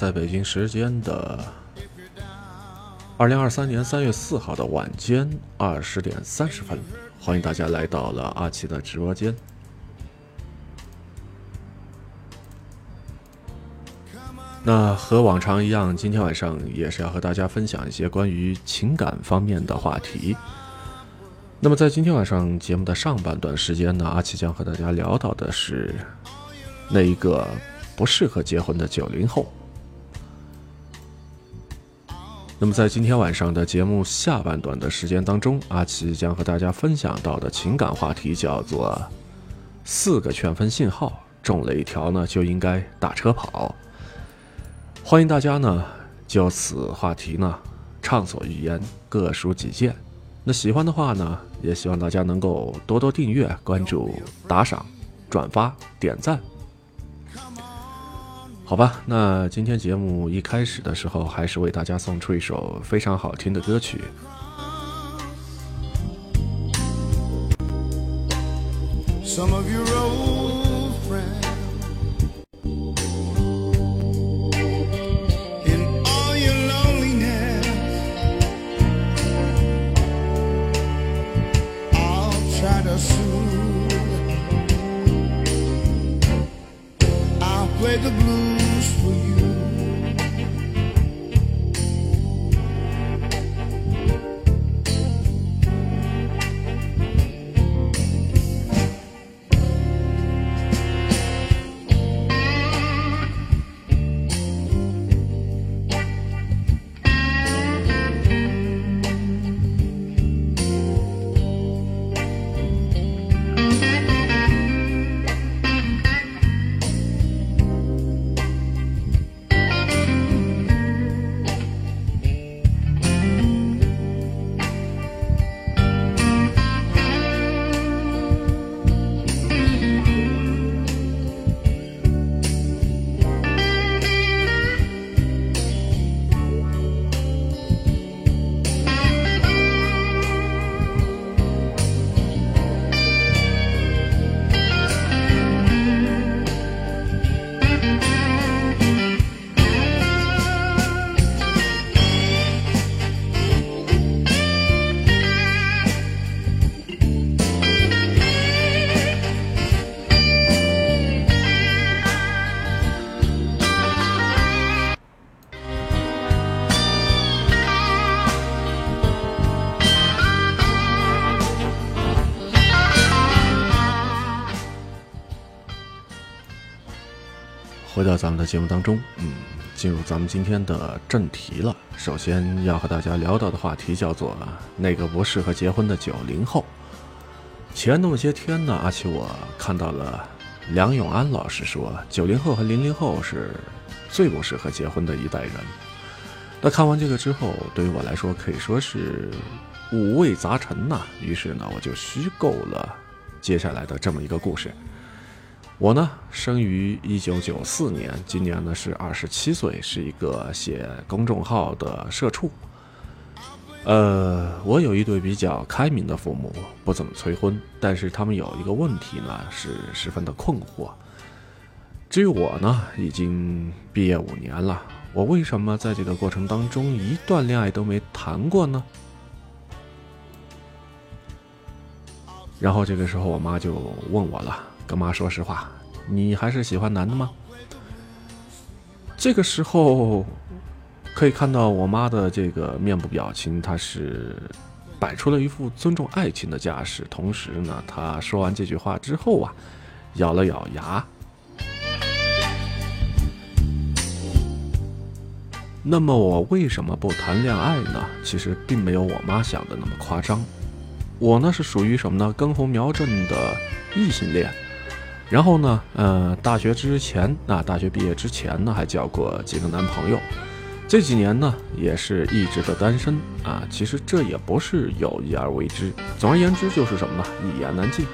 在北京时间的二零二三年三月四号的晚间二十点三十分，欢迎大家来到了阿奇的直播间。那和往常一样，今天晚上也是要和大家分享一些关于情感方面的话题。那么在今天晚上节目的上半段时间呢，阿奇将和大家聊到的是那一个不适合结婚的九零后。那么在今天晚上的节目下半段的时间当中，阿奇将和大家分享到的情感话题叫做“四个劝分信号，中了一条呢就应该打车跑”。欢迎大家呢就此话题呢畅所欲言，各抒己见。那喜欢的话呢，也希望大家能够多多订阅、关注、打赏、转发、点赞。好吧，那今天节目一开始的时候，还是为大家送出一首非常好听的歌曲。Some of your old 咱们的节目当中，嗯，进入咱们今天的正题了。首先要和大家聊到的话题叫做“那个不适合结婚的九零后”。前那么些天呢，阿奇我看到了梁永安老师说，九零后和零零后是最不适合结婚的一代人。那看完这个之后，对于我来说可以说是五味杂陈呐。于是呢，我就虚构了接下来的这么一个故事。我呢，生于一九九四年，今年呢是二十七岁，是一个写公众号的社畜。呃，我有一对比较开明的父母，不怎么催婚，但是他们有一个问题呢，是十分的困惑。至于我呢，已经毕业五年了，我为什么在这个过程当中一段恋爱都没谈过呢？然后这个时候，我妈就问我了。跟妈说实话，你还是喜欢男的吗？这个时候可以看到我妈的这个面部表情，她是摆出了一副尊重爱情的架势。同时呢，她说完这句话之后啊，咬了咬牙。那么我为什么不谈恋爱呢？其实并没有我妈想的那么夸张。我呢是属于什么呢？根红苗正的异性恋。然后呢，呃，大学之前，那大学毕业之前呢，还交过几个男朋友，这几年呢，也是一直的单身啊。其实这也不是有意而为之，总而言之就是什么呢？一言难尽。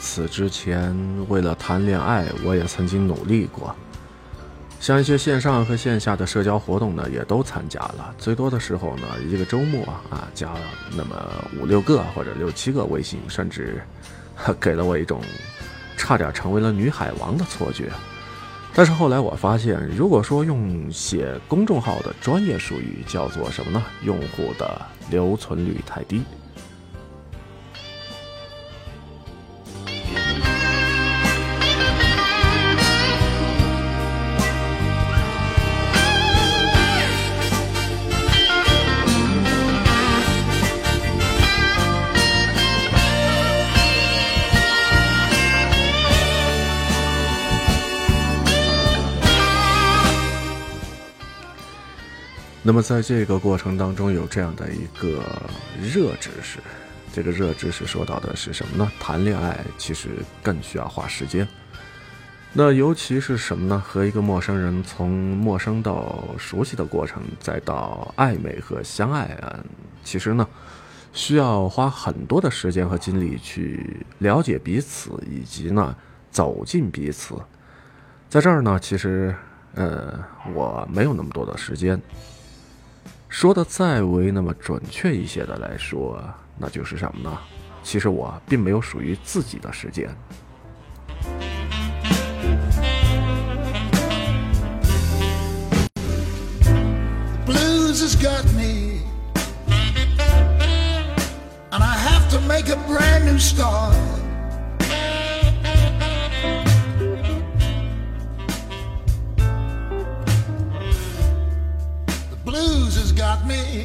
此之前，为了谈恋爱，我也曾经努力过，像一些线上和线下的社交活动呢，也都参加了。最多的时候呢，一个周末啊，加了那么五六个或者六七个微信，甚至给了我一种差点成为了女海王的错觉。但是后来我发现，如果说用写公众号的专业术语叫做什么呢？用户的留存率太低。那么在这个过程当中，有这样的一个热知识，这个热知识说到的是什么呢？谈恋爱其实更需要花时间。那尤其是什么呢？和一个陌生人从陌生到熟悉的过程，再到暧昧和相爱啊，其实呢，需要花很多的时间和精力去了解彼此，以及呢走进彼此。在这儿呢，其实呃，我没有那么多的时间。说的再为那么准确一些的来说，那就是什么呢？其实我并没有属于自己的时间。Start. Me,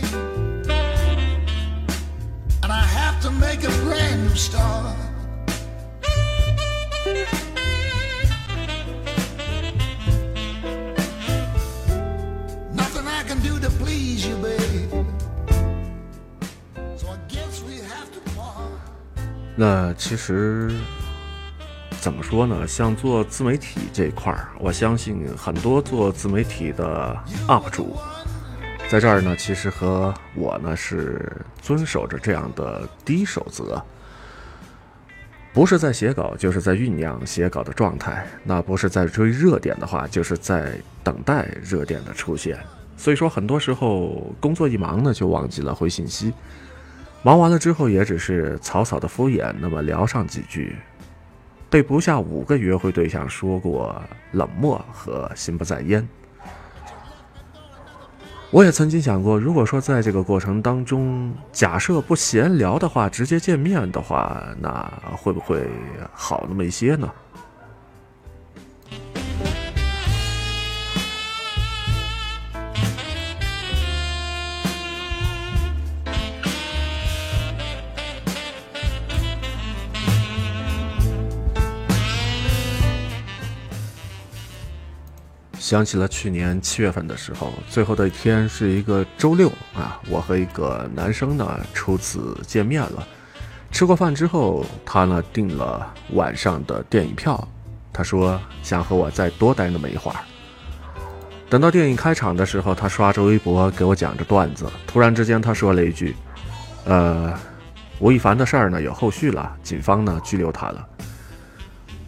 and I have to make a brand new start. Nothing I can do to please you, babe. So I guess we have to part. 那其实怎么说呢？像做自媒体这块儿，我相信很多做自媒体的 UP 主，在这儿呢，其实和我呢是遵守着这样的第一守则。不是在写稿，就是在酝酿写稿的状态；那不是在追热点的话，就是在等待热点的出现。所以说，很多时候工作一忙呢，就忘记了回信息。忙完了之后，也只是草草的敷衍，那么聊上几句。被不下五个约会对象说过冷漠和心不在焉。我也曾经想过，如果说在这个过程当中，假设不闲聊的话，直接见面的话，那会不会好那么一些呢？想起了去年七月份的时候，最后的一天是一个周六啊，我和一个男生呢初次见面了。吃过饭之后，他呢订了晚上的电影票，他说想和我再多待那么一会儿。等到电影开场的时候，他刷着微博给我讲着段子，突然之间他说了一句：“呃，吴亦凡的事儿呢有后续了，警方呢拘留他了。”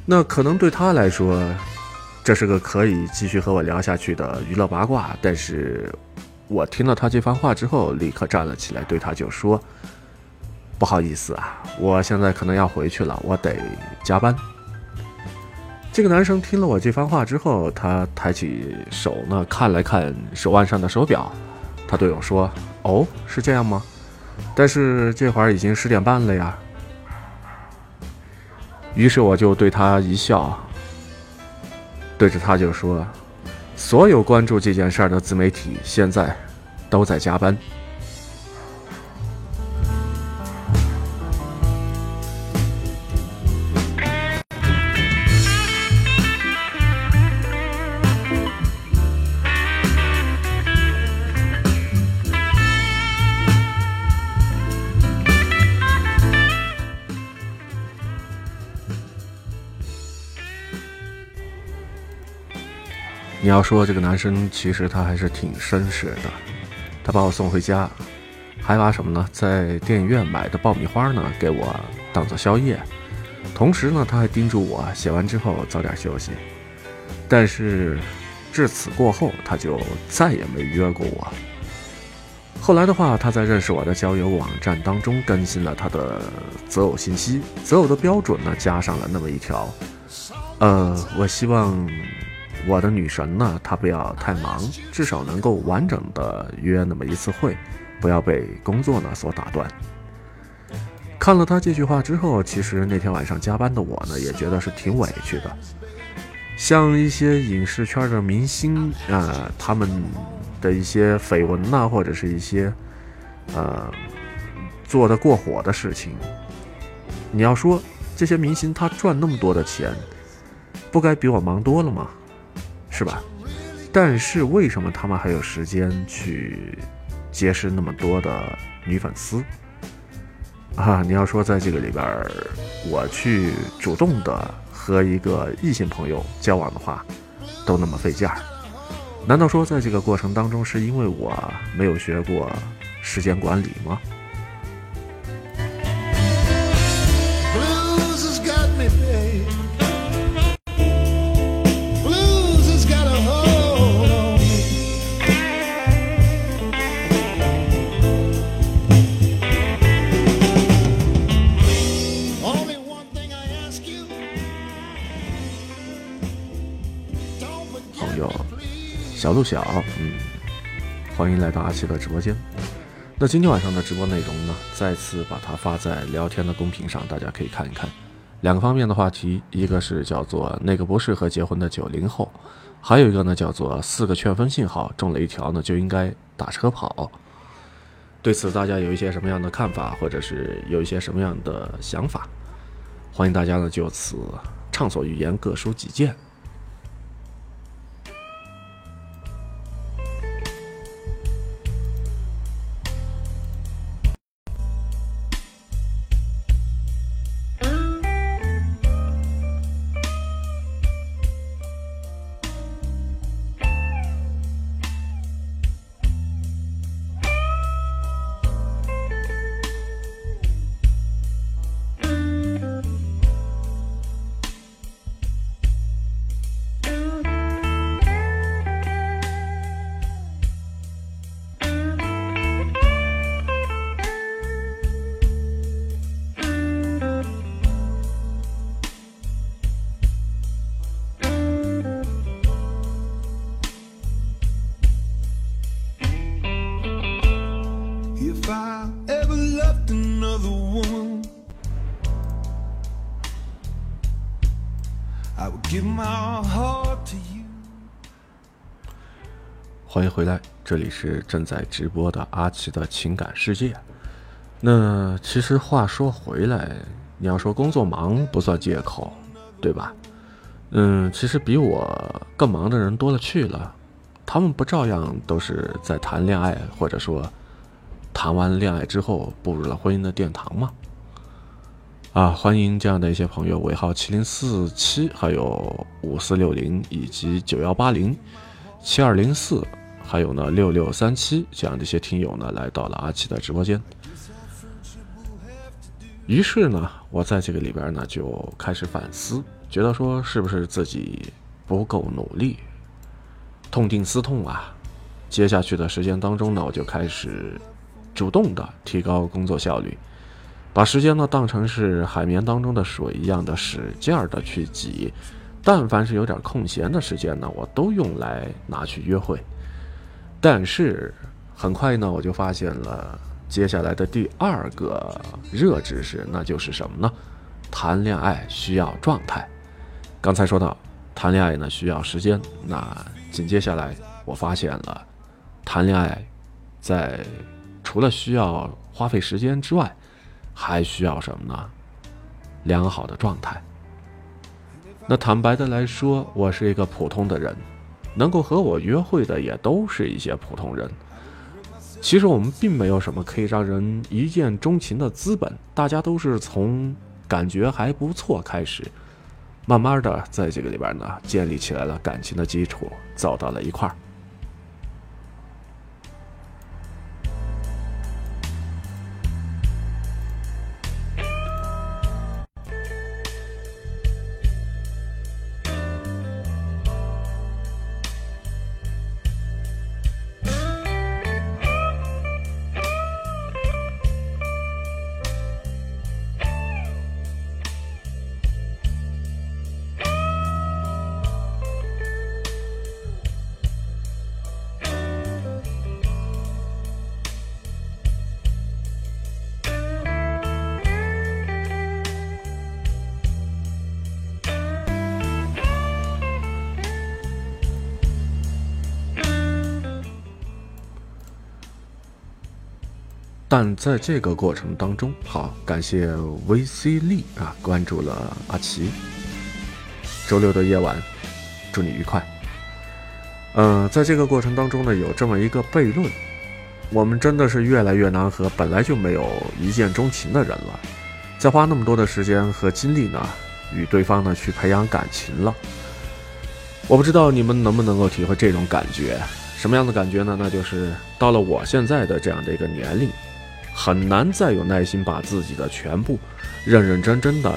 那可能对他来说。这是个可以继续和我聊下去的娱乐八卦，但是我听了他这番话之后，立刻站了起来，对他就说：“不好意思啊，我现在可能要回去了，我得加班。”这个男生听了我这番话之后，他抬起手呢，看了看手腕上的手表，他对我说：“哦，是这样吗？但是这会儿已经十点半了呀。”于是我就对他一笑。对着他就说：“所有关注这件事儿的自媒体现在都在加班。”你要说这个男生，其实他还是挺绅士的。他把我送回家，还把什么呢？在电影院买的爆米花呢，给我当做宵夜。同时呢，他还叮嘱我写完之后早点休息。但是至此过后，他就再也没约过我。后来的话，他在认识我的交友网站当中更新了他的择偶信息，择偶的标准呢加上了那么一条，呃，我希望我的女神呢她不要太忙，至少能够完整的约那么一次会，不要被工作呢所打断。看了他这句话之后，其实那天晚上加班的我呢也觉得是挺委屈的，像一些影视圈的明星啊，他们。的一些绯闻呐，或者是一些，呃，做的过火的事情。你要说这些明星他赚那么多的钱，不该比我忙多了吗？是吧？但是为什么他们还有时间去结识那么多的女粉丝？啊，你要说在这个里边，我去主动的和一个异性朋友交往的话，都那么费劲儿。难道说，在这个过程当中，是因为我没有学过时间管理吗？小鹿小，嗯，欢迎来到阿奇的直播间。那今天晚上的直播内容呢，再次把它发在聊天的公屏上，大家可以看一看。两个方面的话题，一个是叫做那个不适合结婚的九零后，还有一个呢叫做四个劝分信号中了一条呢就应该打车跑。对此大家有一些什么样的看法，或者是有一些什么样的想法？欢迎大家呢就此畅所欲言，各抒己见。这里是正在直播的阿奇的情感世界。那其实话说回来，你要说工作忙不算借口，对吧？嗯，其实比我更忙的人多了去了，他们不照样都是在谈恋爱，或者说谈完恋爱之后步入了婚姻的殿堂吗？啊，欢迎这样的一些朋友，尾号七零四七，还有五四六零以及九幺八零七二零四。还有呢，六六三七这样的一些听友呢，来到了阿奇的直播间。于是呢，我在这个里边呢就开始反思，觉得说是不是自己不够努力，痛定思痛啊。接下去的时间当中呢，我就开始主动的提高工作效率，把时间呢当成是海绵当中的水一样的使劲儿的去挤。但凡是有点空闲的时间呢，我都用来拿去约会。但是很快呢，我就发现了接下来的第二个热知识，那就是什么呢？谈恋爱需要状态。刚才说到谈恋爱呢需要时间，那紧接下来我发现了，谈恋爱在除了需要花费时间之外，还需要什么呢？良好的状态。那坦白的来说，我是一个普通的人。能够和我约会的也都是一些普通人。其实我们并没有什么可以让人一见钟情的资本，大家都是从感觉还不错开始，慢慢的在这个里边呢建立起来了感情的基础，走到了一块儿。但在这个过程当中，好，感谢 VC 力啊，关注了阿奇。周六的夜晚，祝你愉快。嗯，在这个过程当中呢，有这么一个悖论：我们真的是越来越难和本来就没有一见钟情的人了，再花那么多的时间和精力呢，与对方呢去培养感情了。我不知道你们能不能够体会这种感觉？什么样的感觉呢？那就是到了我现在的这样的一个年龄。很难再有耐心把自己的全部认认真真的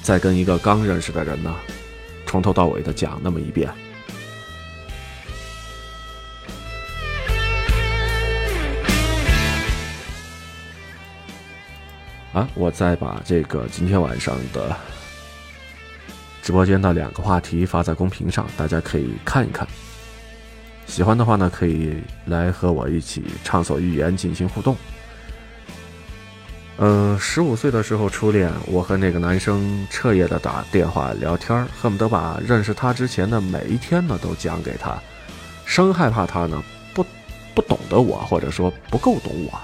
再跟一个刚认识的人呢，从头到尾的讲那么一遍。啊，我再把这个今天晚上的直播间的两个话题发在公屏上，大家可以看一看。喜欢的话呢，可以来和我一起畅所欲言，进行互动。嗯，十五岁的时候初恋，我和那个男生彻夜的打电话聊天，恨不得把认识他之前的每一天呢都讲给他，生害怕他呢不不懂得我，或者说不够懂我。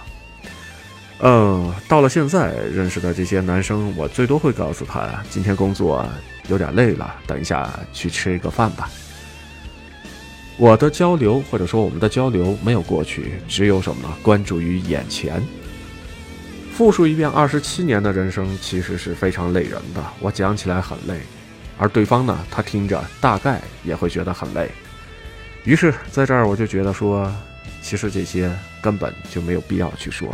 嗯，到了现在认识的这些男生，我最多会告诉他，今天工作有点累了，等一下去吃一个饭吧。我的交流或者说我们的交流没有过去，只有什么呢？关注于眼前。复述一遍二十七年的人生，其实是非常累人的。我讲起来很累，而对方呢，他听着大概也会觉得很累。于是，在这儿我就觉得说，其实这些根本就没有必要去说。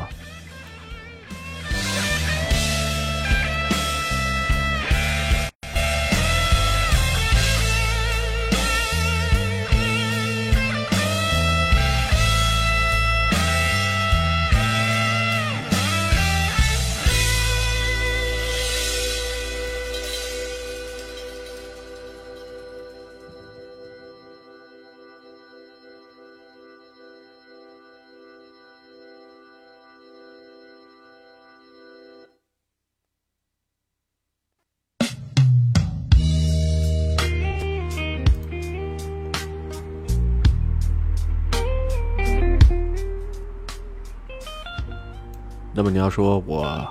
那么你要说我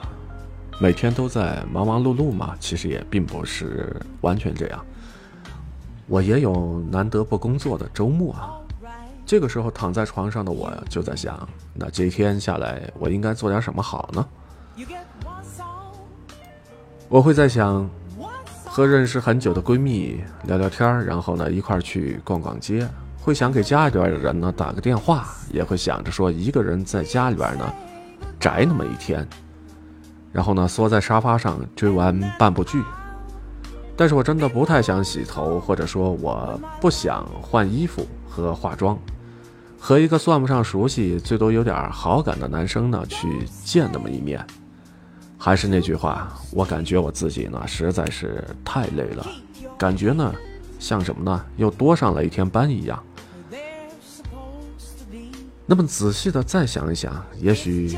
每天都在忙忙碌碌嘛？其实也并不是完全这样。我也有难得不工作的周末啊。这个时候躺在床上的我就在想，那这一天下来我应该做点什么好呢？我会在想，和认识很久的闺蜜聊聊天然后呢一块去逛逛街。会想给家里边的人呢打个电话，也会想着说一个人在家里边呢。宅那么一天，然后呢，缩在沙发上追完半部剧。但是我真的不太想洗头，或者说我不想换衣服和化妆，和一个算不上熟悉，最多有点好感的男生呢去见那么一面。还是那句话，我感觉我自己呢实在是太累了，感觉呢像什么呢？又多上了一天班一样。那么仔细的再想一想，也许。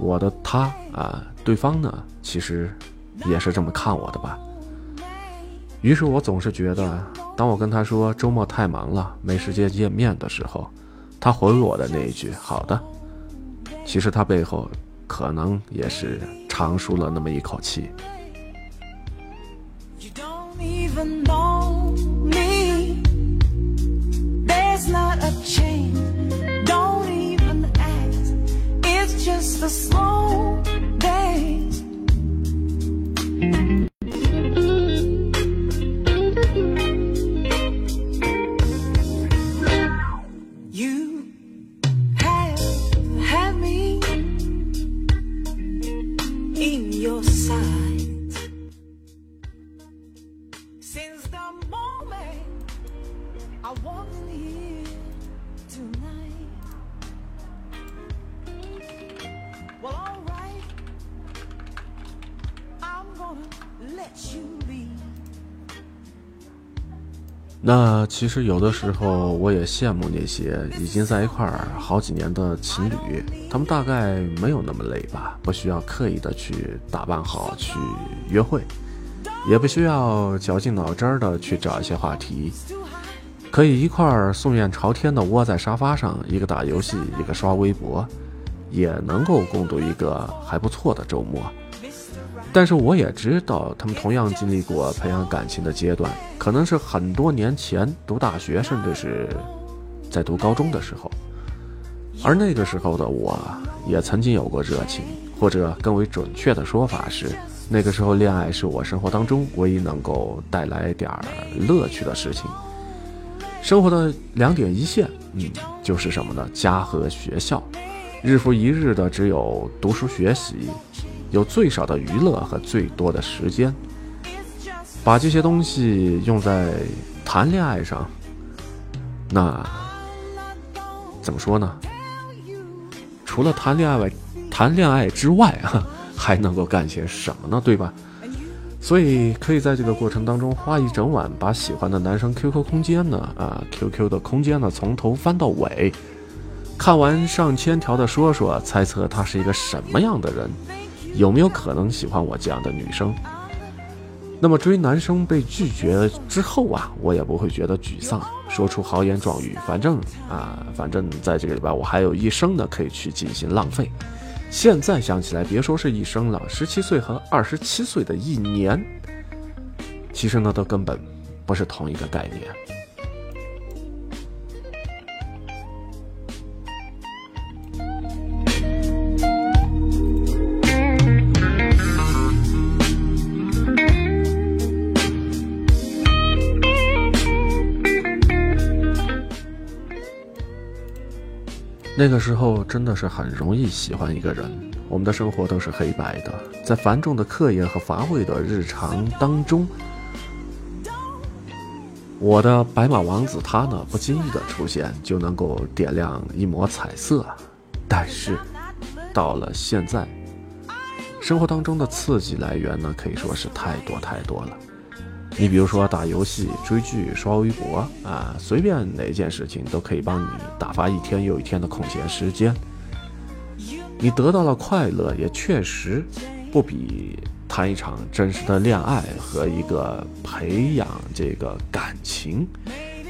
我的他啊，对方呢，其实也是这么看我的吧。于是我总是觉得，当我跟他说周末太忙了，没时间见面的时候，他回我的那一句“好的”，其实他背后可能也是长舒了那么一口气。just the small 其实有的时候我也羡慕那些已经在一块儿好几年的情侣，他们大概没有那么累吧，不需要刻意的去打扮好去约会，也不需要绞尽脑汁的去找一些话题，可以一块儿夙愿朝天的窝在沙发上，一个打游戏，一个刷微博。也能够共度一个还不错的周末。但是我也知道，他们同样经历过培养感情的阶段，可能是很多年前读大学，甚至是在读高中的时候。而那个时候的我，也曾经有过热情，或者更为准确的说法是，那个时候恋爱是我生活当中唯一能够带来点儿乐趣的事情。生活的两点一线，嗯，就是什么呢？家和学校，日复一日的只有读书学习。有最少的娱乐和最多的时间，把这些东西用在谈恋爱上，那怎么说呢？除了谈恋爱外，谈恋爱之外啊，还能够干些什么呢？对吧？所以可以在这个过程当中花一整晚，把喜欢的男生 QQ 空间呢，啊，QQ 的空间呢，从头翻到尾，看完上千条的说说，猜测他是一个什么样的人。有没有可能喜欢我这样的女生？那么追男生被拒绝之后啊，我也不会觉得沮丧，说出豪言壮语。反正啊，反正在这个里边，我还有一生呢可以去进行浪费。现在想起来，别说是一生了，十七岁和二十七岁的一年，其实呢都根本不是同一个概念。那个时候真的是很容易喜欢一个人。我们的生活都是黑白的，在繁重的课业和乏味的日常当中，我的白马王子他呢不经意的出现就能够点亮一抹彩色。但是到了现在，生活当中的刺激来源呢可以说是太多太多了。你比如说打游戏、追剧、刷微博啊，随便哪件事情都可以帮你打发一天又一天的空闲时间。你得到了快乐，也确实不比谈一场真实的恋爱和一个培养这个感情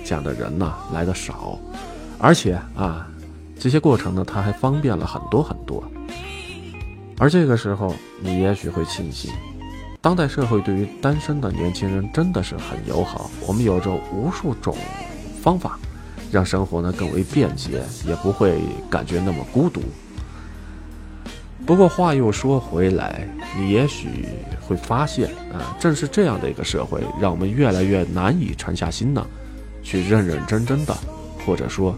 这样的人呢来的少。而且啊，这些过程呢，它还方便了很多很多。而这个时候，你也许会庆幸。当代社会对于单身的年轻人真的是很友好，我们有着无数种方法，让生活呢更为便捷，也不会感觉那么孤独。不过话又说回来，你也许会发现啊，正是这样的一个社会，让我们越来越难以沉下心呢，去认认真真的，或者说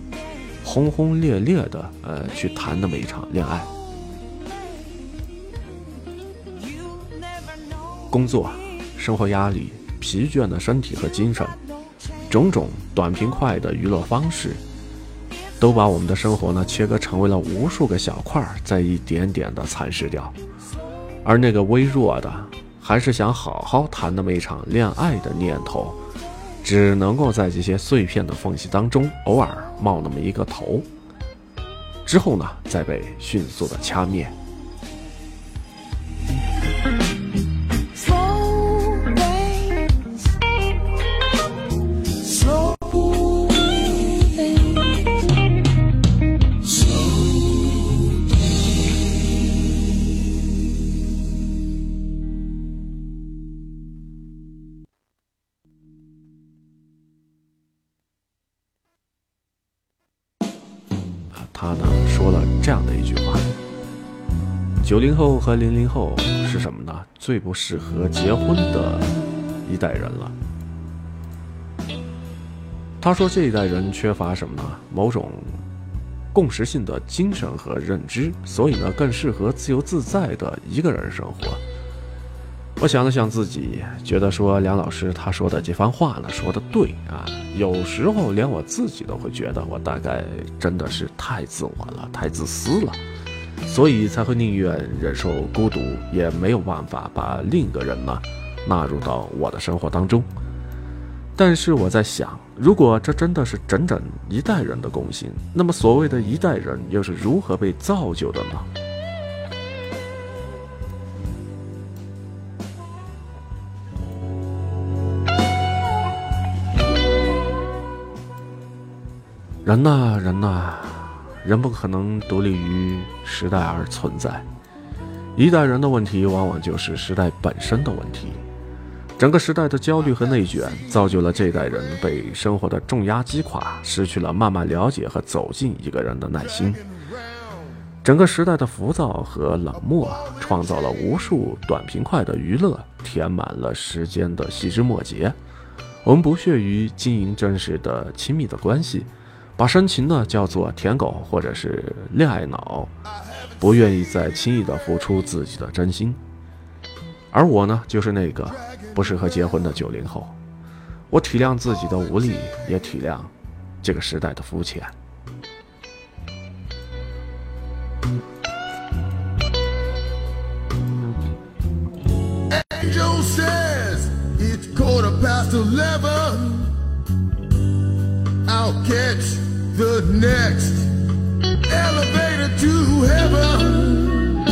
轰轰烈烈的呃去谈那么一场恋爱。工作、生活压力、疲倦的身体和精神，种种短平快的娱乐方式，都把我们的生活呢切割成为了无数个小块，在一点点的蚕食掉。而那个微弱的，还是想好好谈那么一场恋爱的念头，只能够在这些碎片的缝隙当中偶尔冒那么一个头，之后呢，再被迅速的掐灭。九零后和零零后是什么呢？最不适合结婚的一代人了。他说这一代人缺乏什么呢？某种共识性的精神和认知，所以呢更适合自由自在的一个人生活。我想了想自己，觉得说梁老师他说的这番话呢，说的对啊。有时候连我自己都会觉得，我大概真的是太自我了，太自私了，所以才会宁愿忍受孤独，也没有办法把另一个人呢纳入到我的生活当中。但是我在想，如果这真的是整整一代人的共性，那么所谓的一代人又是如何被造就的呢？人呐，人呐，人不可能独立于时代而存在。一代人的问题，往往就是时代本身的问题。整个时代的焦虑和内卷，造就了这代人被生活的重压击垮，失去了慢慢了解和走进一个人的耐心。整个时代的浮躁和冷漠，创造了无数短平快的娱乐，填满了时间的细枝末节。我们不屑于经营真实的亲密的关系，把深情呢叫做舔狗或者是恋爱脑，不愿意再轻易的付出自己的真心。而我呢，就是那个不适合结婚的九零后。我体谅自己的无力，也体谅这个时代的肤浅。Angel says it's quarter past eleven. I'll catch the next elevator to heaven.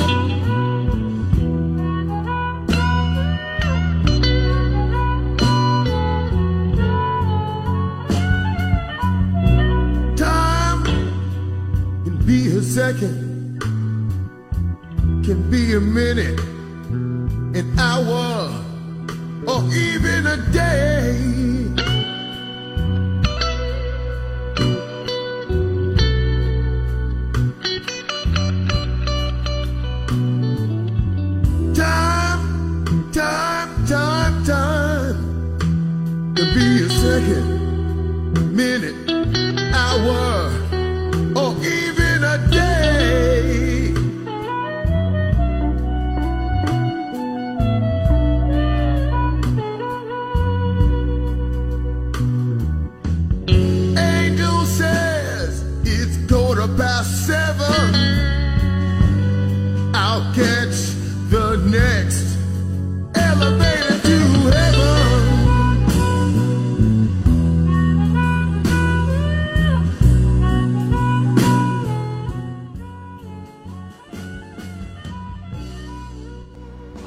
Time can be a second, can be a minute an hour, or even a day. Be a second, minute, hour,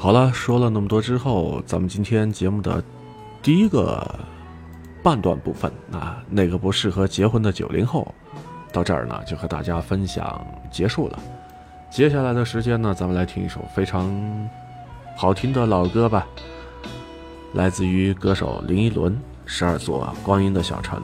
好了，说了那么多之后，咱们今天节目的第一个半段部分啊，那个不适合结婚的九零后，到这儿呢就和大家分享结束了。接下来的时间呢，咱们来听一首非常好听的老歌吧，来自于歌手林依轮，《十二座光阴的小城》。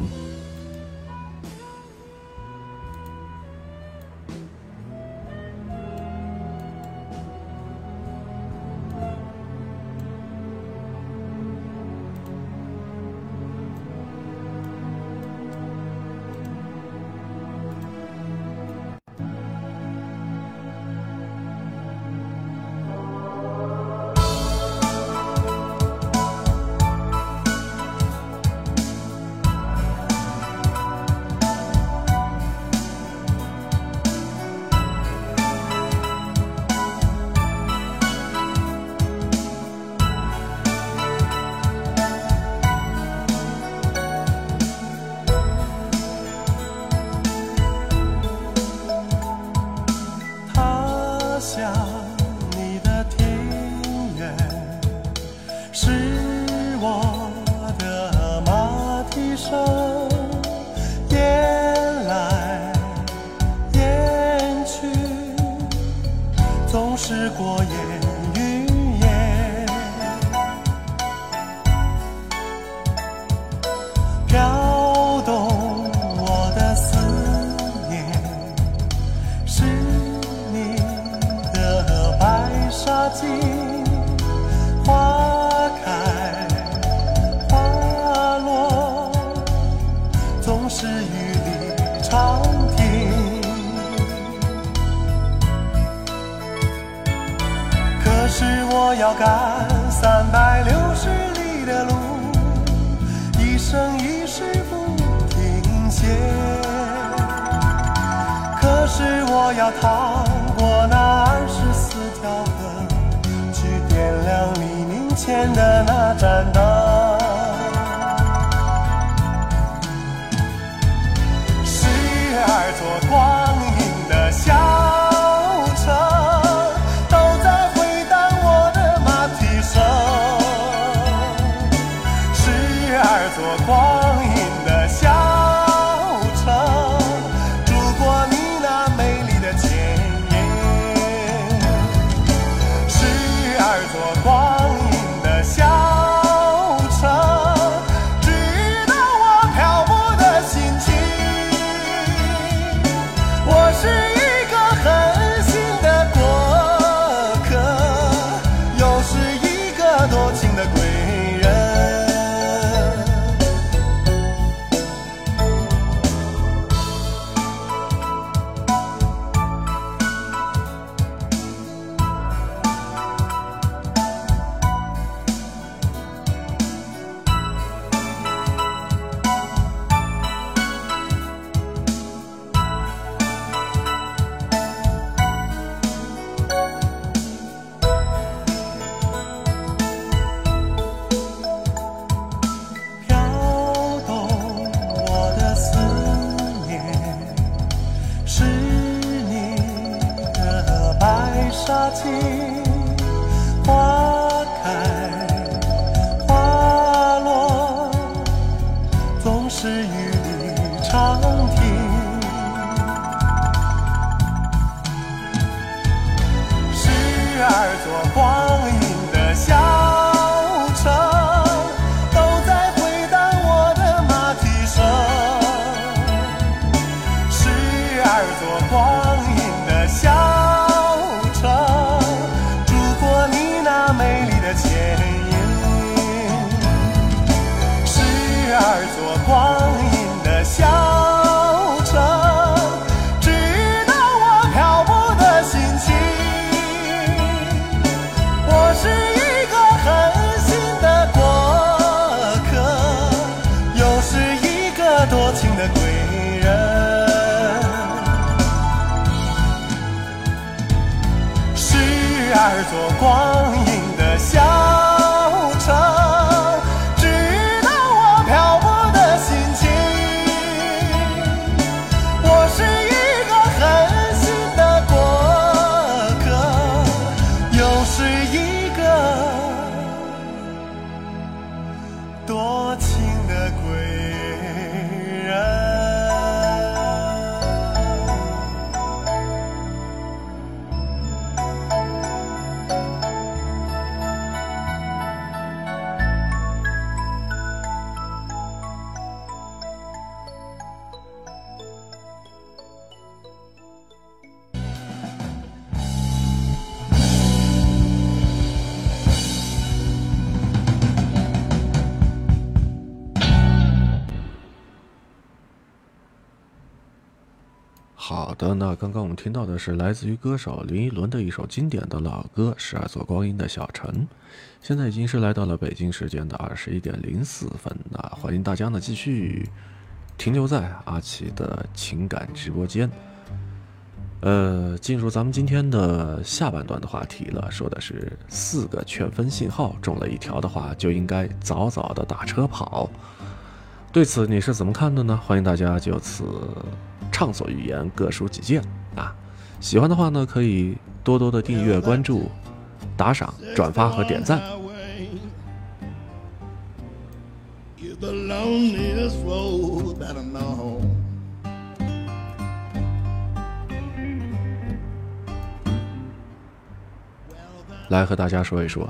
那刚刚我们听到的是来自于歌手林依轮的一首经典的老歌《十二座光阴的小城》。现在已经是来到了北京时间的二十一点零四分，那欢迎大家呢继续停留在阿奇的情感直播间。呃，进入咱们今天的下半段的话题了，说的是四个劝分信号中了一条的话，就应该早早的打车跑。对此你是怎么看的呢？欢迎大家就此畅所欲言，各抒己见啊！喜欢的话呢，可以多多的订阅、关注、打赏、转发和点赞。来和大家说一说。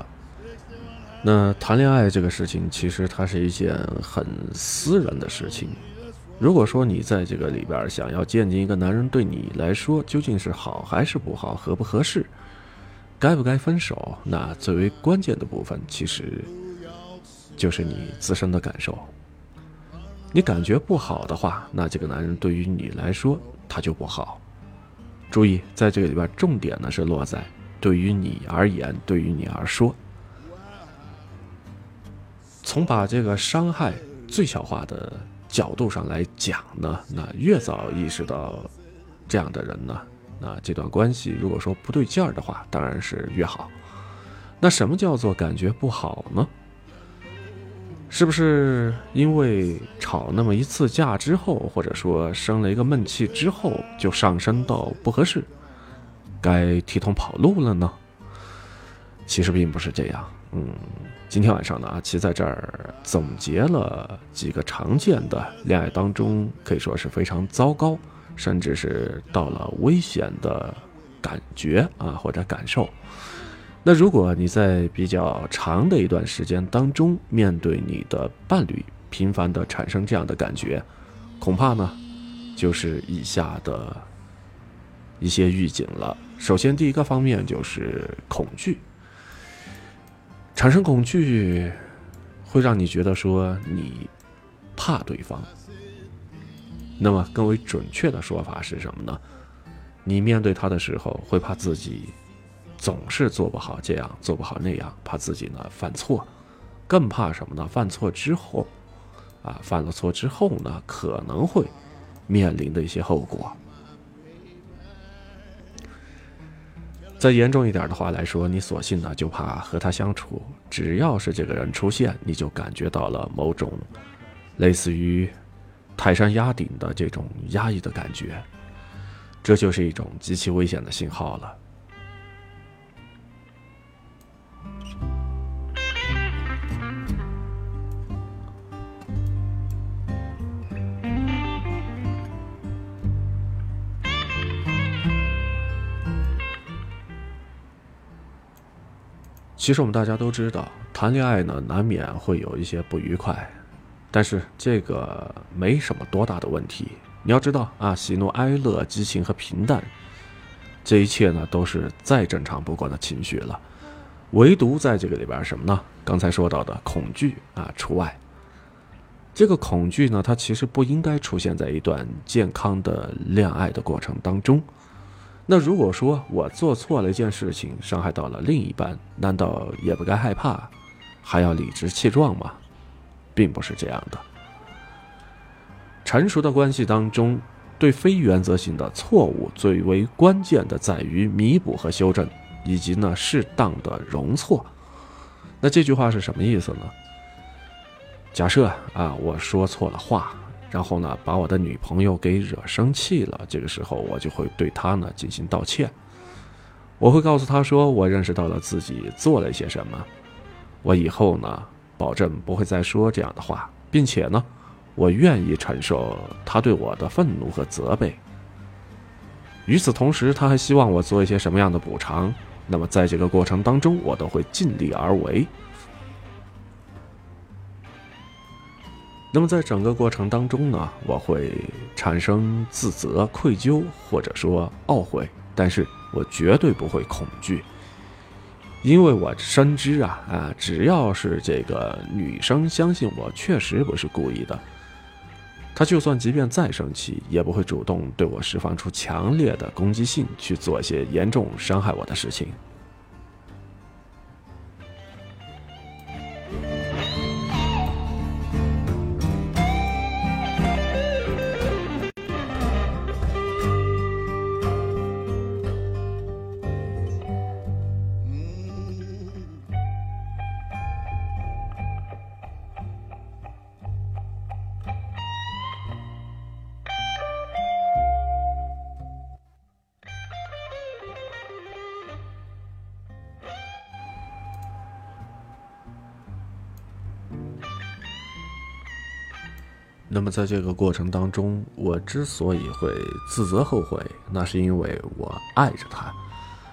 那谈恋爱这个事情，其实它是一件很私人的事情。如果说你在这个里边想要鉴定一个男人对你来说究竟是好还是不好，合不合适，该不该分手，那最为关键的部分，其实就是你自身的感受。你感觉不好的话，那这个男人对于你来说他就不好。注意，在这个里边，重点呢是落在对于你而言，对于你而说。从把这个伤害最小化的角度上来讲呢，那越早意识到这样的人呢，那这段关系如果说不对劲儿的话，当然是越好。那什么叫做感觉不好呢？是不是因为吵那么一次架之后，或者说生了一个闷气之后，就上升到不合适，该提桶跑路了呢？其实并不是这样。嗯，今天晚上呢，阿奇在这儿总结了几个常见的恋爱当中可以说是非常糟糕，甚至是到了危险的感觉啊或者感受。那如果你在比较长的一段时间当中，面对你的伴侣频繁的产生这样的感觉，恐怕呢，就是以下的一些预警了。首先，第一个方面就是恐惧。产生恐惧，会让你觉得说你怕对方。那么更为准确的说法是什么呢？你面对他的时候，会怕自己总是做不好这样，做不好那样，怕自己呢犯错，更怕什么呢？犯错之后，啊，犯了错之后呢，可能会面临的一些后果。再严重一点的话来说，你索性呢就怕和他相处，只要是这个人出现，你就感觉到了某种类似于泰山压顶的这种压抑的感觉，这就是一种极其危险的信号了。其实我们大家都知道，谈恋爱呢难免会有一些不愉快，但是这个没什么多大的问题。你要知道啊，喜怒哀乐、激情和平淡，这一切呢都是再正常不过的情绪了。唯独在这个里边什么呢？刚才说到的恐惧啊除外。这个恐惧呢，它其实不应该出现在一段健康的恋爱的过程当中。那如果说我做错了一件事情，伤害到了另一半，难道也不该害怕，还要理直气壮吗？并不是这样的。成熟的关系当中，对非原则性的错误最为关键的在于弥补和修正，以及呢适当的容错。那这句话是什么意思呢？假设啊，我说错了话。然后呢，把我的女朋友给惹生气了。这个时候，我就会对她呢进行道歉。我会告诉她说，我认识到了自己做了一些什么。我以后呢，保证不会再说这样的话，并且呢，我愿意承受她对我的愤怒和责备。与此同时，他还希望我做一些什么样的补偿？那么，在这个过程当中，我都会尽力而为。那么在整个过程当中呢，我会产生自责、愧疚，或者说懊悔，但是我绝对不会恐惧，因为我深知啊啊，只要是这个女生相信我确实不是故意的，她就算即便再生气，也不会主动对我释放出强烈的攻击性，去做一些严重伤害我的事情。那么在这个过程当中，我之所以会自责后悔，那是因为我爱着他，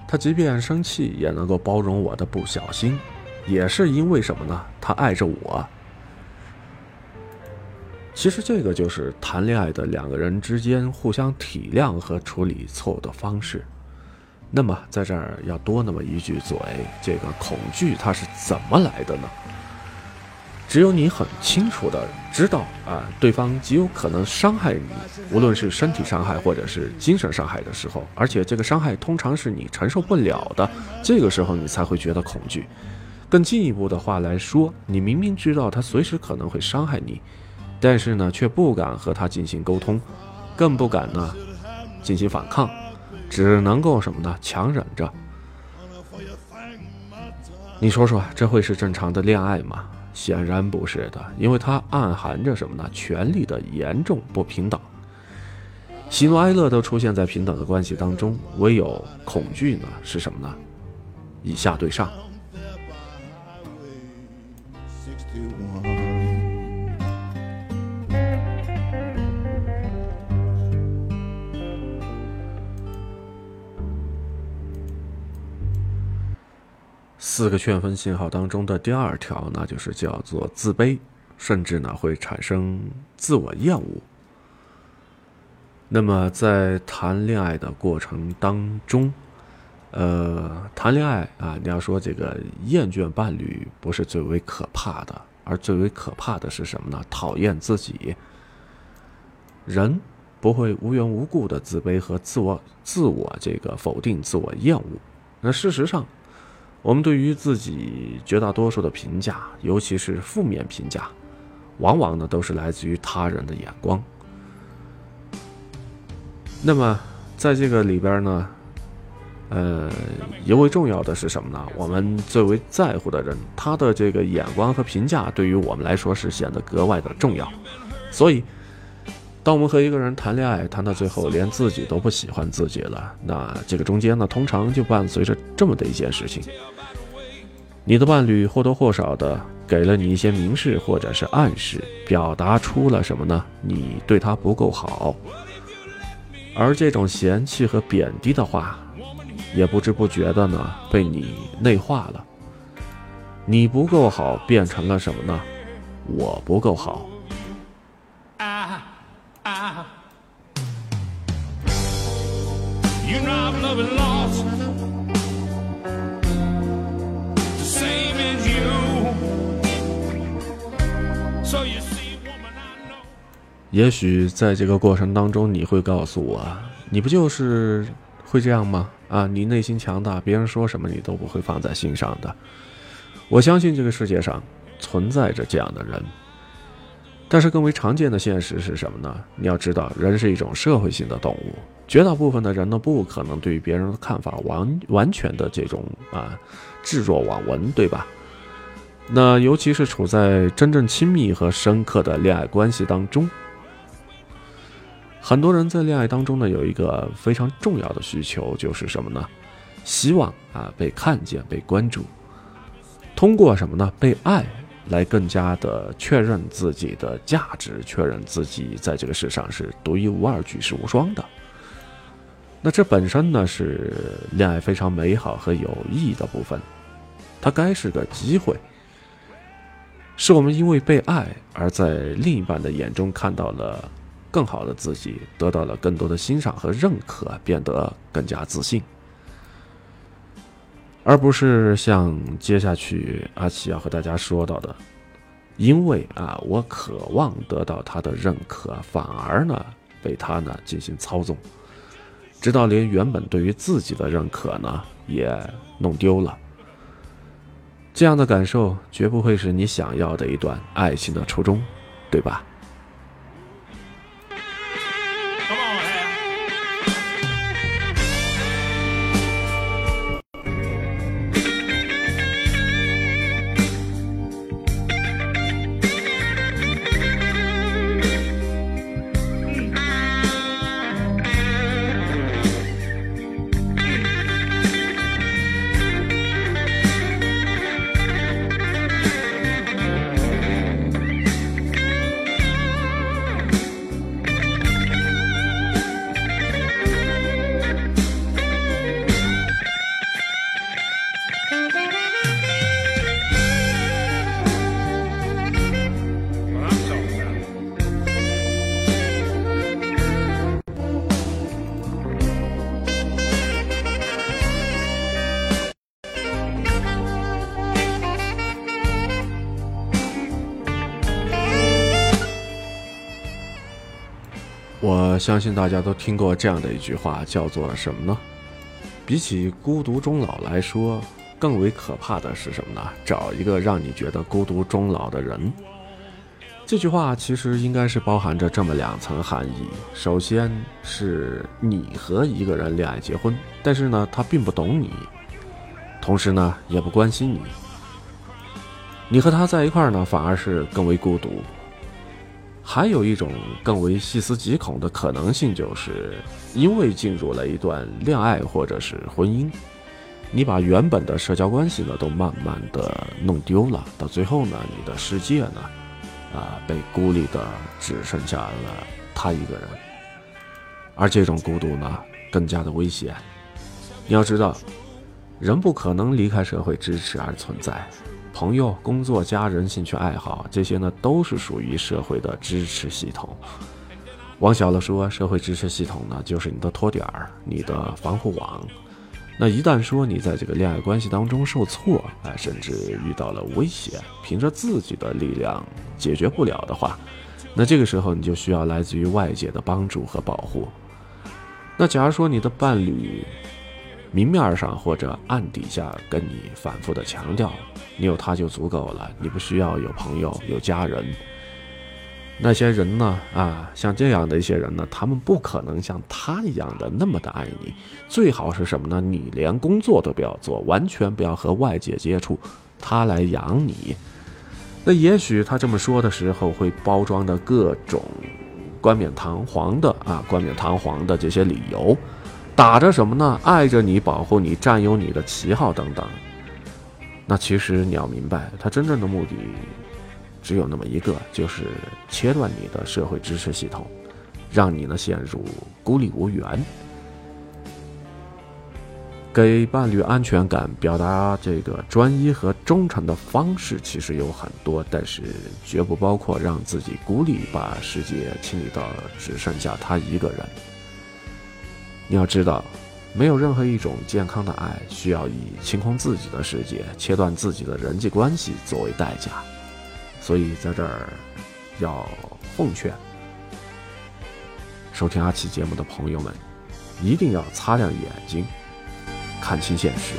他即便生气也能够包容我的不小心，也是因为什么呢？他爱着我。其实这个就是谈恋爱的两个人之间互相体谅和处理错误的方式。那么在这儿要多那么一句嘴，这个恐惧它是怎么来的呢？只有你很清楚的知道啊，对方极有可能伤害你，无论是身体伤害或者是精神伤害的时候，而且这个伤害通常是你承受不了的，这个时候你才会觉得恐惧。更进一步的话来说，你明明知道他随时可能会伤害你，但是呢，却不敢和他进行沟通，更不敢呢进行反抗，只能够什么呢？强忍着。你说说，这会是正常的恋爱吗？显然不是的，因为它暗含着什么呢？权力的严重不平等，喜怒哀乐都出现在平等的关系当中，唯有恐惧呢是什么呢？以下对上。四个劝分信号当中的第二条，那就是叫做自卑，甚至呢会产生自我厌恶。那么在谈恋爱的过程当中，呃，谈恋爱啊，你要说这个厌倦伴侣不是最为可怕的，而最为可怕的是什么呢？讨厌自己。人不会无缘无故的自卑和自我、自我这个否定、自我厌恶。那事实上。我们对于自己绝大多数的评价，尤其是负面评价，往往呢都是来自于他人的眼光。那么，在这个里边呢，呃，尤为重要的是什么呢？我们最为在乎的人，他的这个眼光和评价，对于我们来说是显得格外的重要。所以，当我们和一个人谈恋爱，谈到最后连自己都不喜欢自己了，那这个中间呢，通常就伴随着这么的一件事情。你的伴侣或多或少的给了你一些明示或者是暗示，表达出了什么呢？你对他不够好，而这种嫌弃和贬低的话，也不知不觉的呢被你内化了。你不够好变成了什么呢？我不够好。I, I, you know I'm loving lost, the same as you. So you see, woman, I know. 也许在这个过程当中，你会告诉我，你不就是会这样吗？啊，你内心强大，别人说什么你都不会放在心上的。我相信这个世界上存在着这样的人，但是更为常见的现实是什么呢？你要知道，人是一种社会性的动物，绝大部分的人呢，不可能对于别人的看法完完全的这种啊置若罔闻，对吧？那尤其是处在真正亲密和深刻的恋爱关系当中，很多人在恋爱当中呢，有一个非常重要的需求，就是什么呢？希望啊被看见、被关注，通过什么呢？被爱来更加的确认自己的价值，确认自己在这个世上是独一无二、举世无双的。那这本身呢是恋爱非常美好和有意义的部分，它该是个机会，是我们因为被爱而在另一半的眼中看到了更好的自己，得到了更多的欣赏和认可，变得更加自信，而不是像接下去阿奇要和大家说到的，因为啊我渴望得到他的认可，反而呢被他呢进行操纵，直到连原本对于自己的认可呢也弄丢了。这样的感受绝不会是你想要的一段爱情的初衷，对吧？相信大家都听过这样的一句话，叫做什么呢？比起孤独终老来说，更为可怕的是什么呢？找一个让你觉得孤独终老的人。这句话其实应该是包含着这么两层含义：首先是你和一个人恋爱结婚，但是呢，他并不懂你，同时呢，也不关心你。你和他在一块儿呢，反而是更为孤独。还有一种更为细思极恐的可能性，就是因为进入了一段恋爱或者是婚姻，你把原本的社交关系呢都慢慢的弄丢了，到最后呢，你的世界呢，啊、被孤立的只剩下了他一个人，而这种孤独呢，更加的危险。你要知道，人不可能离开社会支持而存在。朋友、工作、家人、兴趣爱好，这些呢都是属于社会的支持系统。往小了说，社会支持系统呢就是你的托点儿、你的防护网。那一旦说你在这个恋爱关系当中受挫，哎，甚至遇到了威胁，凭着自己的力量解决不了的话，那这个时候你就需要来自于外界的帮助和保护。那假如说你的伴侣明面上或者暗底下跟你反复的强调，你有他就足够了，你不需要有朋友有家人。那些人呢？啊，像这样的一些人呢，他们不可能像他一样的那么的爱你。最好是什么呢？你连工作都不要做，完全不要和外界接触，他来养你。那也许他这么说的时候，会包装的各种冠冕堂皇的啊，冠冕堂皇的这些理由，打着什么呢？爱着你，保护你，占有你的旗号等等。那其实你要明白，他真正的目的只有那么一个，就是切断你的社会支持系统，让你呢陷入孤立无援。给伴侣安全感、表达这个专一和忠诚的方式其实有很多，但是绝不包括让自己孤立，把世界清理到只剩下他一个人。你要知道，没有任何一种健康的爱需要以清空自己的世界、切断自己的人际关系作为代价。所以在这儿要奉劝收听阿奇节目的朋友们，一定要擦亮眼睛。看清现实。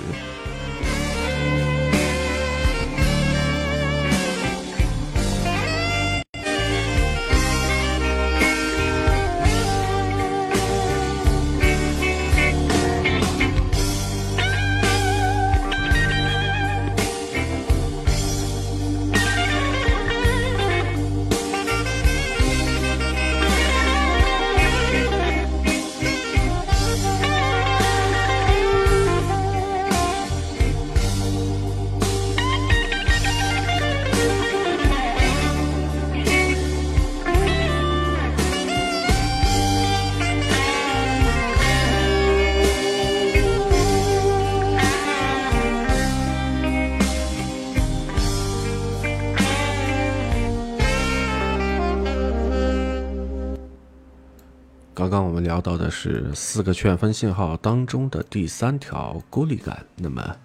刚刚我们聊到的是四个劝分信号当中的第三条孤立感。那么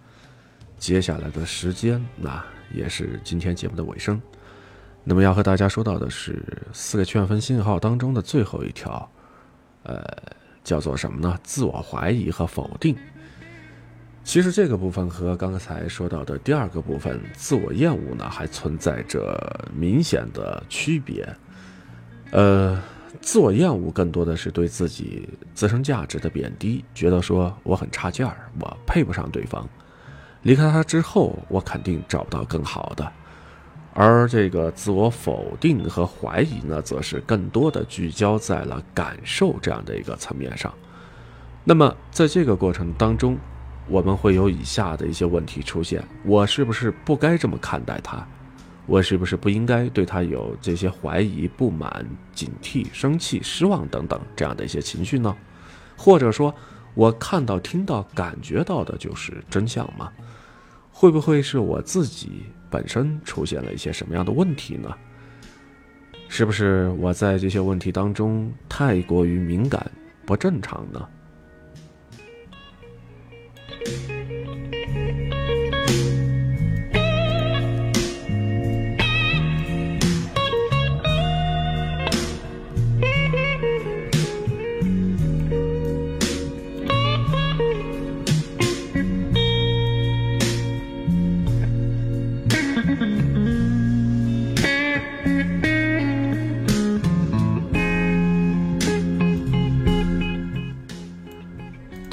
接下来的时间，那也是今天节目的尾声。那么要和大家说到的是四个劝分信号当中的最后一条，呃，叫做什么呢？自我怀疑和否定。其实这个部分和刚才说到的第二个部分自我厌恶呢，还存在着明显的区别。呃。自我厌恶更多的是对自己自身价值的贬低，觉得说我很差劲儿，我配不上对方。离开他之后，我肯定找不到更好的。而这个自我否定和怀疑呢，则是更多的聚焦在了感受这样的一个层面上。那么在这个过程当中，我们会有以下的一些问题出现：我是不是不该这么看待他？我是不是不应该对他有这些怀疑、不满、警惕、生气、失望等等这样的一些情绪呢？或者说，我看到、听到、感觉到的就是真相吗？会不会是我自己本身出现了一些什么样的问题呢？是不是我在这些问题当中太过于敏感、不正常呢？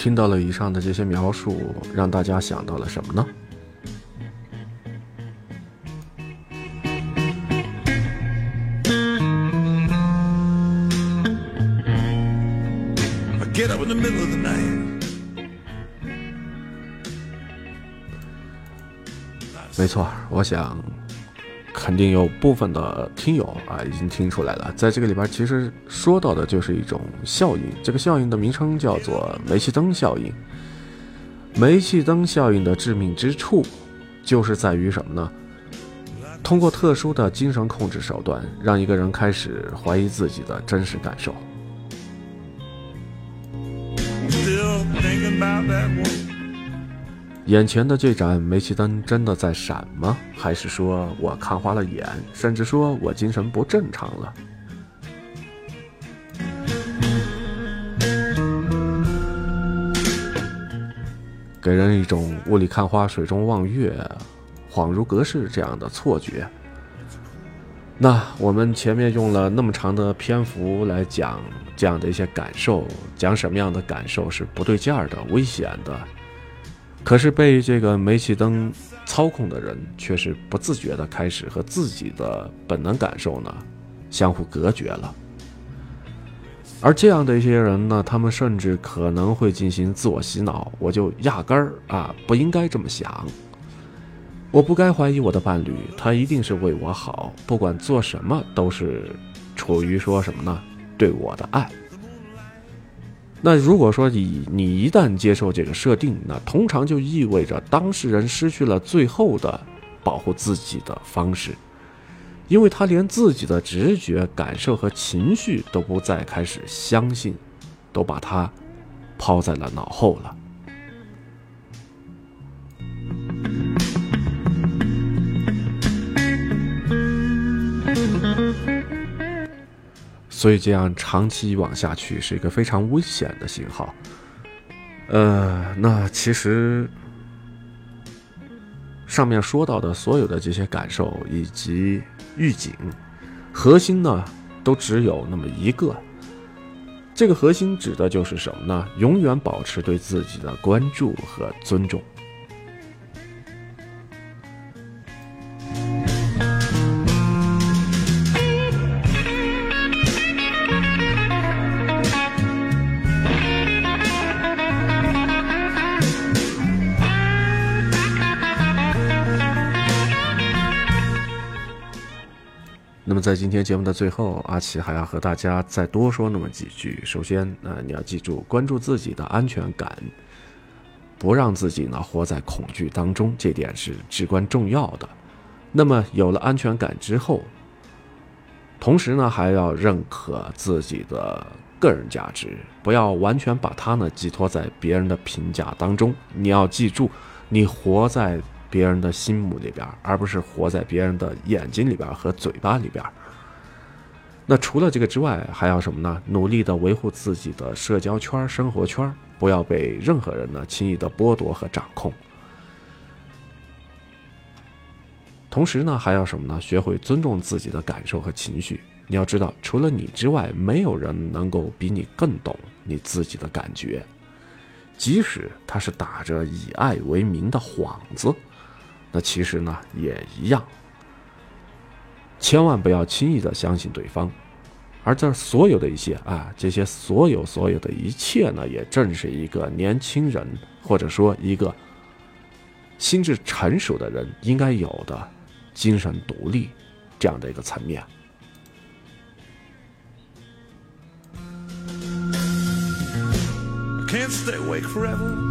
听到了以上的这些描述，让大家想到了什么呢？没错，我想肯定有部分的听友啊已经听出来了，在这个里边其实说到的就是一种效应，这个效应的名称叫做煤气灯效应。煤气灯效应的致命之处就是在于什么呢？通过特殊的精神控制手段，让一个人开始怀疑自己的真实感受。眼前的这盏煤气灯真的在闪吗？还是说我看花了眼，甚至说我精神不正常了？给人一种雾里看花、水中望月、恍如隔世这样的错觉。那我们前面用了那么长的篇幅来讲这样的一些感受，讲什么样的感受是不对劲儿的、危险的。可是被这个煤气灯操控的人，却是不自觉的开始和自己的本能感受呢相互隔绝了。而这样的一些人呢，他们甚至可能会进行自我洗脑，我就压根儿啊不应该这么想，我不该怀疑我的伴侣，他一定是为我好，不管做什么都是处于说什么呢？对我的爱。那如果说你你一旦接受这个设定，那通常就意味着当事人失去了最后的保护自己的方式，因为他连自己的直觉、感受和情绪都不再开始相信，都把他抛在了脑后了。所以这样长期往下去是一个非常危险的信号。呃，那其实上面说到的所有的这些感受以及预警，核心呢都只有那么一个。这个核心指的就是什么呢？永远保持对自己的关注和尊重。在今天节目的最后，阿奇还要和大家再多说那么几句。首先，呃，你要记住，关注自己的安全感，不让自己呢活在恐惧当中，这点是至关重要的。那么有了安全感之后，同时呢还要认可自己的个人价值，不要完全把它呢寄托在别人的评价当中。你要记住，你活在。别人的心目里边，而不是活在别人的眼睛里边和嘴巴里边。那除了这个之外，还要什么呢？努力的维护自己的社交圈、生活圈，不要被任何人呢轻易的剥夺和掌控。同时呢，还要什么呢？学会尊重自己的感受和情绪。你要知道，除了你之外，没有人能够比你更懂你自己的感觉，即使他是打着以爱为名的幌子。那其实呢也一样，千万不要轻易的相信对方，而这所有的一些啊，这些所有所有的一切呢，也正是一个年轻人或者说一个心智成熟的人应该有的精神独立这样的一个层面。Can't stay awake forever.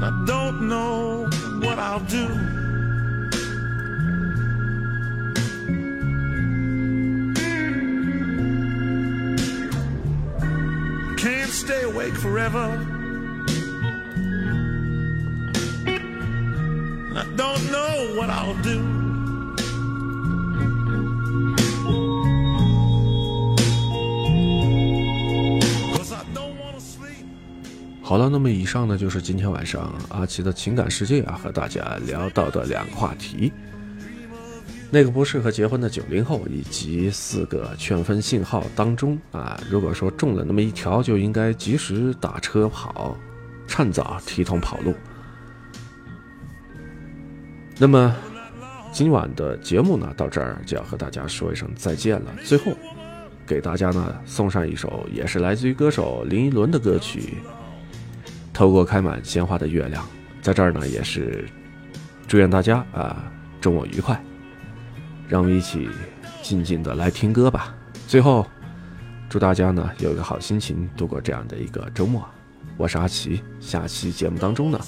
I don't know what I'll do. Can't stay awake forever. I don't know what I'll do. 好了，那么以上呢就是今天晚上阿奇的情感世界啊和大家聊到的两个话题，那个不适合结婚的九零后以及四个劝分信号当中啊，如果说中了那么一条，就应该及时打车跑，趁早提桶跑路。那么今晚的节目呢到这儿就要和大家说一声再见了。最后给大家呢送上一首也是来自于歌手林依轮的歌曲。透过开满鲜花的月亮，在这儿呢，也是祝愿大家啊周末愉快。让我们一起静静的来听歌吧。最后，祝大家呢有一个好心情度过这样的一个周末。我是阿奇，下期节目当中呢，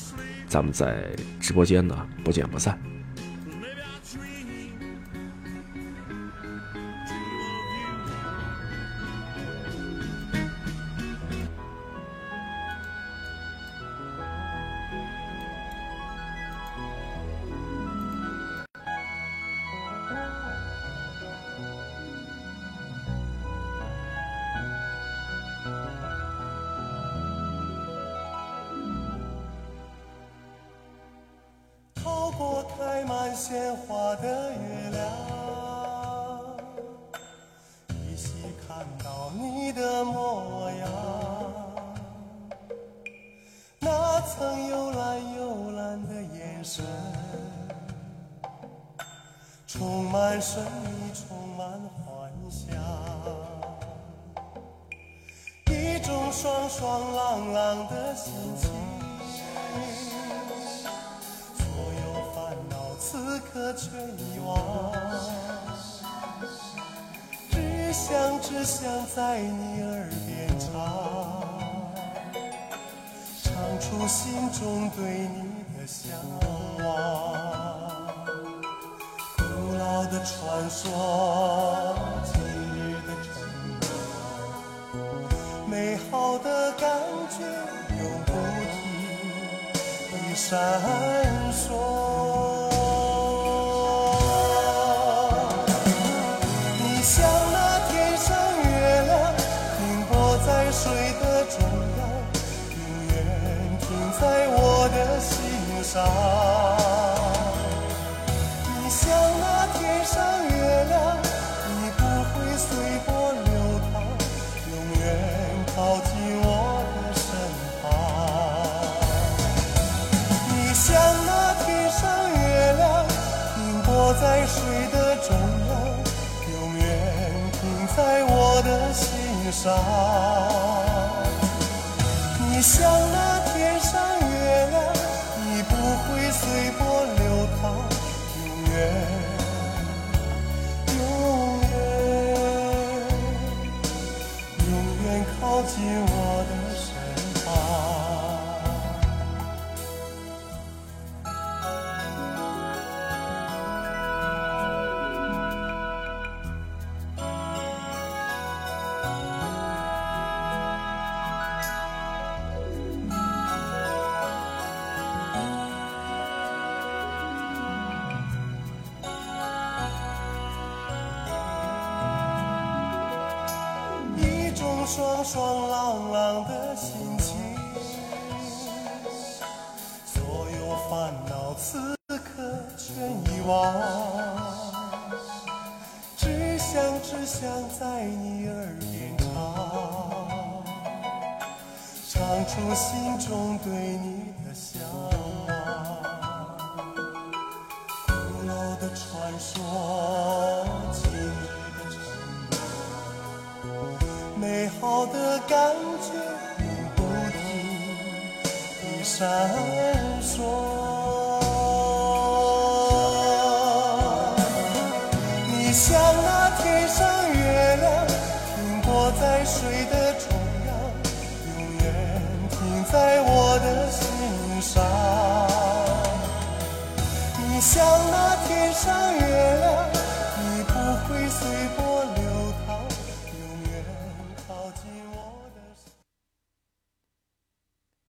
咱们在直播间呢不见不散。我开满鲜花的月亮。在你耳边唱，唱出心中对你的向往。古老的传说，今日的承诺，美好的感觉永不停地闪上。你像那天上月亮，你不会随波流淌，永远靠近我的身旁。你像那天上月亮，停泊在水的中央，永远停在我的心上。你像那天，随波流淌，永远，